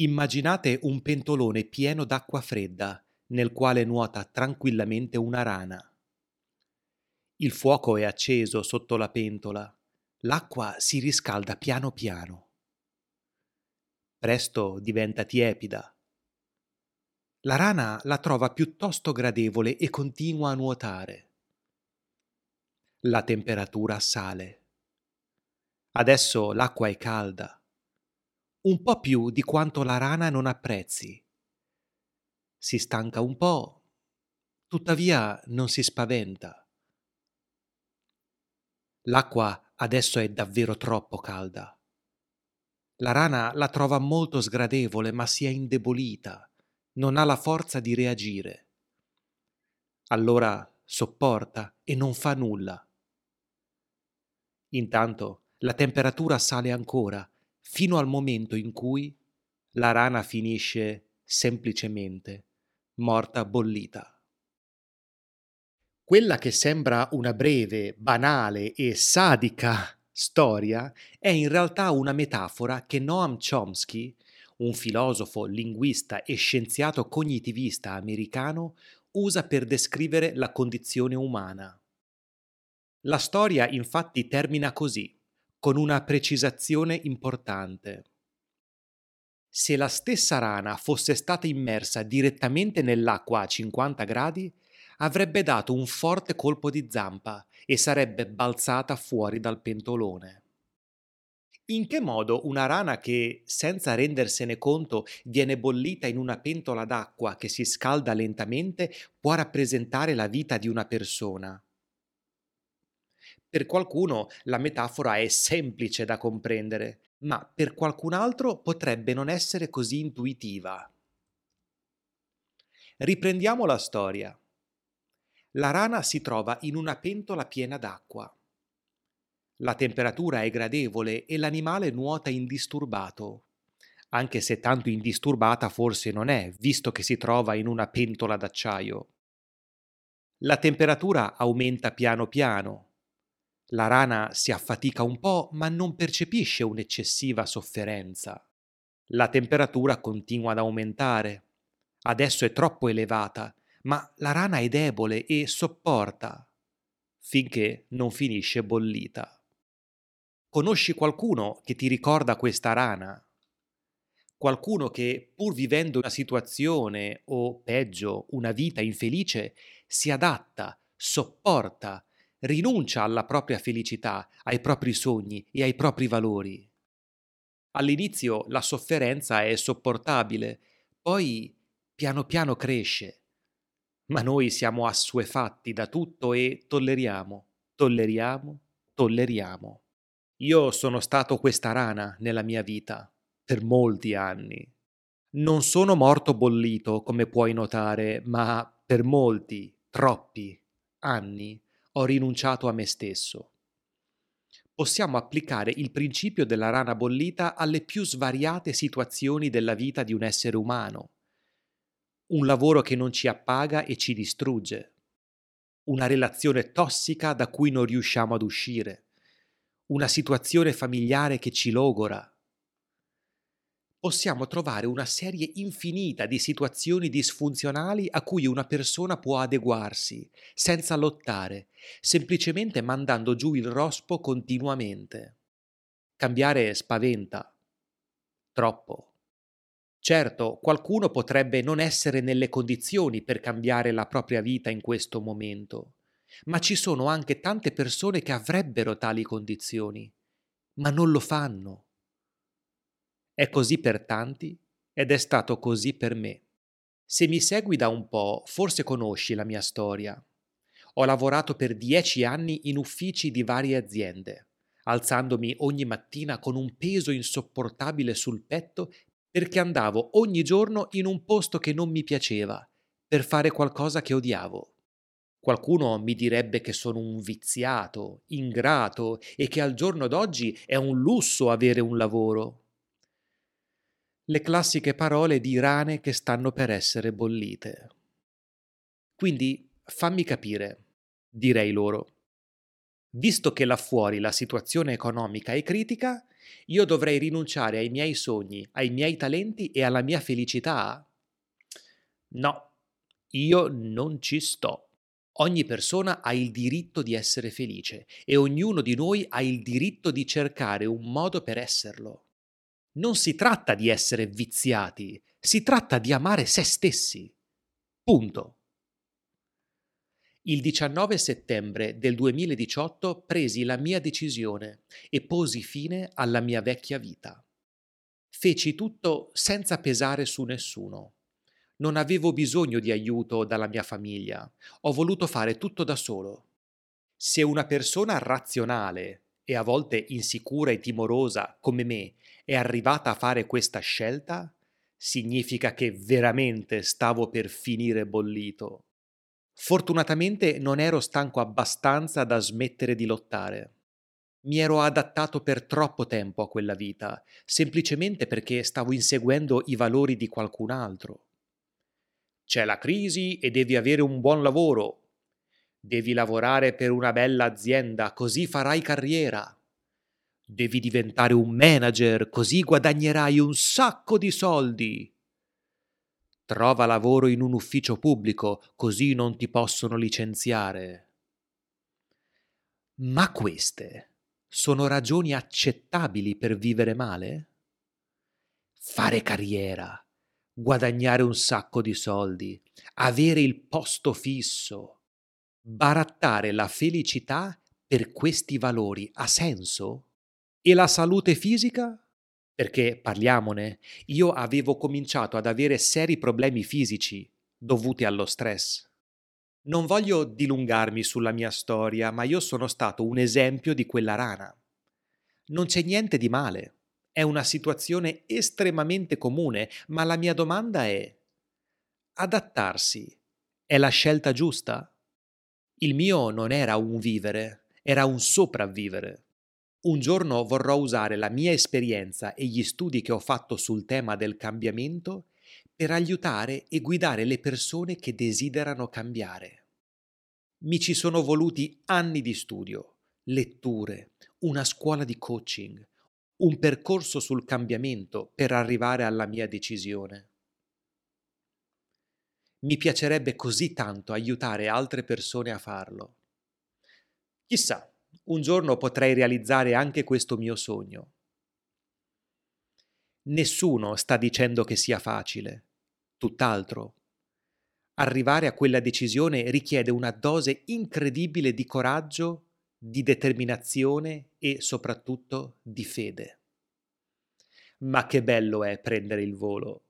Immaginate un pentolone pieno d'acqua fredda nel quale nuota tranquillamente una rana. Il fuoco è acceso sotto la pentola, l'acqua si riscalda piano piano. Presto diventa tiepida. La rana la trova piuttosto gradevole e continua a nuotare. La temperatura sale. Adesso l'acqua è calda un po' più di quanto la rana non apprezzi. Si stanca un po', tuttavia non si spaventa. L'acqua adesso è davvero troppo calda. La rana la trova molto sgradevole, ma si è indebolita, non ha la forza di reagire. Allora sopporta e non fa nulla. Intanto la temperatura sale ancora fino al momento in cui la rana finisce semplicemente morta bollita. Quella che sembra una breve, banale e sadica storia è in realtà una metafora che Noam Chomsky, un filosofo, linguista e scienziato cognitivista americano, usa per descrivere la condizione umana. La storia infatti termina così con una precisazione importante. Se la stessa rana fosse stata immersa direttamente nell'acqua a 50 gradi, avrebbe dato un forte colpo di zampa e sarebbe balzata fuori dal pentolone. In che modo una rana che, senza rendersene conto, viene bollita in una pentola d'acqua che si scalda lentamente può rappresentare la vita di una persona? Per qualcuno la metafora è semplice da comprendere, ma per qualcun altro potrebbe non essere così intuitiva. Riprendiamo la storia. La rana si trova in una pentola piena d'acqua. La temperatura è gradevole e l'animale nuota indisturbato, anche se tanto indisturbata forse non è, visto che si trova in una pentola d'acciaio. La temperatura aumenta piano piano, la rana si affatica un po', ma non percepisce un'eccessiva sofferenza. La temperatura continua ad aumentare. Adesso è troppo elevata, ma la rana è debole e sopporta finché non finisce bollita. Conosci qualcuno che ti ricorda questa rana? Qualcuno che, pur vivendo una situazione o, peggio, una vita infelice, si adatta, sopporta rinuncia alla propria felicità, ai propri sogni e ai propri valori. All'inizio la sofferenza è sopportabile, poi piano piano cresce. Ma noi siamo assuefatti da tutto e tolleriamo, tolleriamo, tolleriamo. Io sono stato questa rana nella mia vita, per molti anni. Non sono morto bollito, come puoi notare, ma per molti, troppi anni ho rinunciato a me stesso. Possiamo applicare il principio della rana bollita alle più svariate situazioni della vita di un essere umano. Un lavoro che non ci appaga e ci distrugge. Una relazione tossica da cui non riusciamo ad uscire. Una situazione familiare che ci logora possiamo trovare una serie infinita di situazioni disfunzionali a cui una persona può adeguarsi, senza lottare, semplicemente mandando giù il rospo continuamente. Cambiare spaventa. Troppo. Certo, qualcuno potrebbe non essere nelle condizioni per cambiare la propria vita in questo momento, ma ci sono anche tante persone che avrebbero tali condizioni, ma non lo fanno è così per tanti ed è stato così per me. Se mi segui da un po', forse conosci la mia storia. Ho lavorato per dieci anni in uffici di varie aziende, alzandomi ogni mattina con un peso insopportabile sul petto perché andavo ogni giorno in un posto che non mi piaceva, per fare qualcosa che odiavo. Qualcuno mi direbbe che sono un viziato, ingrato e che al giorno d'oggi è un lusso avere un lavoro le classiche parole di rane che stanno per essere bollite. Quindi fammi capire, direi loro. Visto che là fuori la situazione economica è critica, io dovrei rinunciare ai miei sogni, ai miei talenti e alla mia felicità? No, io non ci sto. Ogni persona ha il diritto di essere felice e ognuno di noi ha il diritto di cercare un modo per esserlo. Non si tratta di essere viziati, si tratta di amare se stessi. Punto. Il 19 settembre del 2018 presi la mia decisione e posi fine alla mia vecchia vita. Feci tutto senza pesare su nessuno. Non avevo bisogno di aiuto dalla mia famiglia, ho voluto fare tutto da solo. Se una persona razionale e a volte insicura e timorosa come me è arrivata a fare questa scelta, significa che veramente stavo per finire bollito. Fortunatamente non ero stanco abbastanza da smettere di lottare. Mi ero adattato per troppo tempo a quella vita, semplicemente perché stavo inseguendo i valori di qualcun altro. C'è la crisi e devi avere un buon lavoro. Devi lavorare per una bella azienda, così farai carriera. Devi diventare un manager, così guadagnerai un sacco di soldi. Trova lavoro in un ufficio pubblico, così non ti possono licenziare. Ma queste sono ragioni accettabili per vivere male? Fare carriera, guadagnare un sacco di soldi, avere il posto fisso, barattare la felicità per questi valori ha senso? E la salute fisica? Perché parliamone, io avevo cominciato ad avere seri problemi fisici dovuti allo stress. Non voglio dilungarmi sulla mia storia, ma io sono stato un esempio di quella rana. Non c'è niente di male, è una situazione estremamente comune, ma la mia domanda è, adattarsi è la scelta giusta? Il mio non era un vivere, era un sopravvivere. Un giorno vorrò usare la mia esperienza e gli studi che ho fatto sul tema del cambiamento per aiutare e guidare le persone che desiderano cambiare. Mi ci sono voluti anni di studio, letture, una scuola di coaching, un percorso sul cambiamento per arrivare alla mia decisione. Mi piacerebbe così tanto aiutare altre persone a farlo. Chissà, un giorno potrei realizzare anche questo mio sogno. Nessuno sta dicendo che sia facile, tutt'altro. Arrivare a quella decisione richiede una dose incredibile di coraggio, di determinazione e soprattutto di fede. Ma che bello è prendere il volo.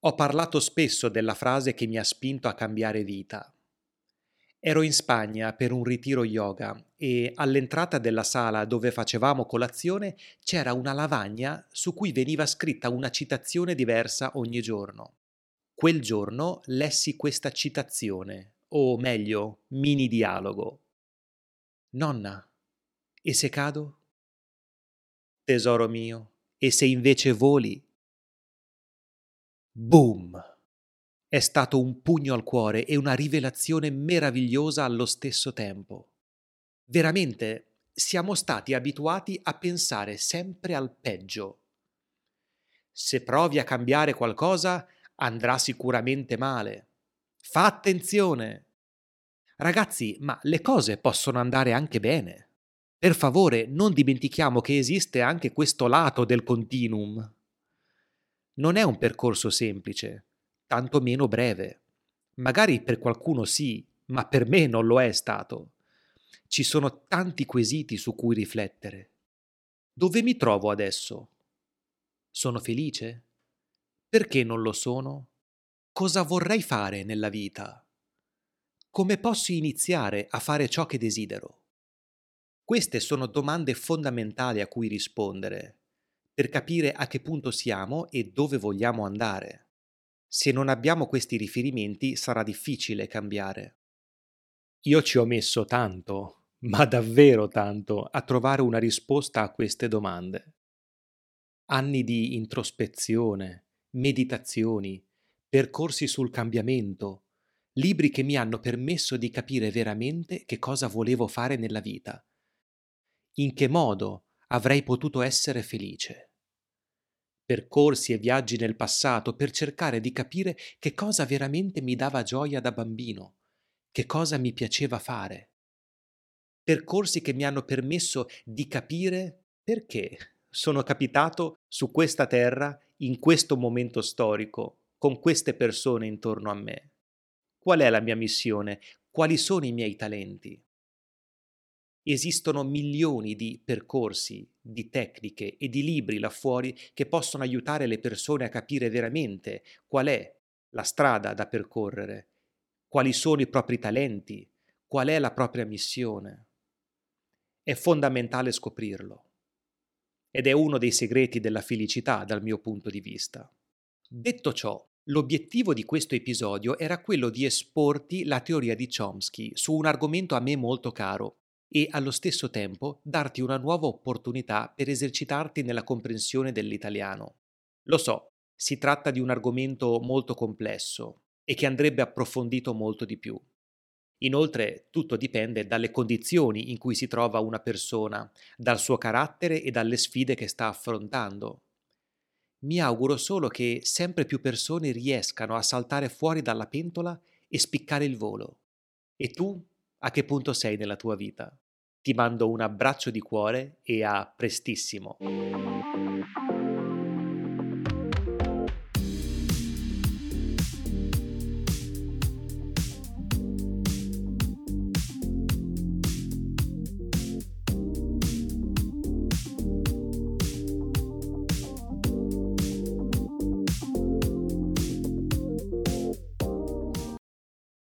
Ho parlato spesso della frase che mi ha spinto a cambiare vita. Ero in Spagna per un ritiro yoga e all'entrata della sala dove facevamo colazione c'era una lavagna su cui veniva scritta una citazione diversa ogni giorno. Quel giorno lessi questa citazione, o meglio, mini dialogo. Nonna, e se cado? Tesoro mio, e se invece voli? Boom! È stato un pugno al cuore e una rivelazione meravigliosa allo stesso tempo. Veramente siamo stati abituati a pensare sempre al peggio. Se provi a cambiare qualcosa, andrà sicuramente male. Fa attenzione. Ragazzi, ma le cose possono andare anche bene. Per favore, non dimentichiamo che esiste anche questo lato del continuum. Non è un percorso semplice tanto meno breve. Magari per qualcuno sì, ma per me non lo è stato. Ci sono tanti quesiti su cui riflettere. Dove mi trovo adesso? Sono felice? Perché non lo sono? Cosa vorrei fare nella vita? Come posso iniziare a fare ciò che desidero? Queste sono domande fondamentali a cui rispondere per capire a che punto siamo e dove vogliamo andare. Se non abbiamo questi riferimenti sarà difficile cambiare. Io ci ho messo tanto, ma davvero tanto, a trovare una risposta a queste domande. Anni di introspezione, meditazioni, percorsi sul cambiamento, libri che mi hanno permesso di capire veramente che cosa volevo fare nella vita, In che modo avrei potuto essere felice? Percorsi e viaggi nel passato per cercare di capire che cosa veramente mi dava gioia da bambino, che cosa mi piaceva fare. Percorsi che mi hanno permesso di capire perché sono capitato su questa terra in questo momento storico, con queste persone intorno a me. Qual è la mia missione? Quali sono i miei talenti? Esistono milioni di percorsi, di tecniche e di libri là fuori che possono aiutare le persone a capire veramente qual è la strada da percorrere, quali sono i propri talenti, qual è la propria missione. È fondamentale scoprirlo ed è uno dei segreti della felicità dal mio punto di vista. Detto ciò, l'obiettivo di questo episodio era quello di esporti la teoria di Chomsky su un argomento a me molto caro e allo stesso tempo darti una nuova opportunità per esercitarti nella comprensione dell'italiano. Lo so, si tratta di un argomento molto complesso e che andrebbe approfondito molto di più. Inoltre tutto dipende dalle condizioni in cui si trova una persona, dal suo carattere e dalle sfide che sta affrontando. Mi auguro solo che sempre più persone riescano a saltare fuori dalla pentola e spiccare il volo. E tu a che punto sei nella tua vita? Ti mando un abbraccio di cuore e a prestissimo.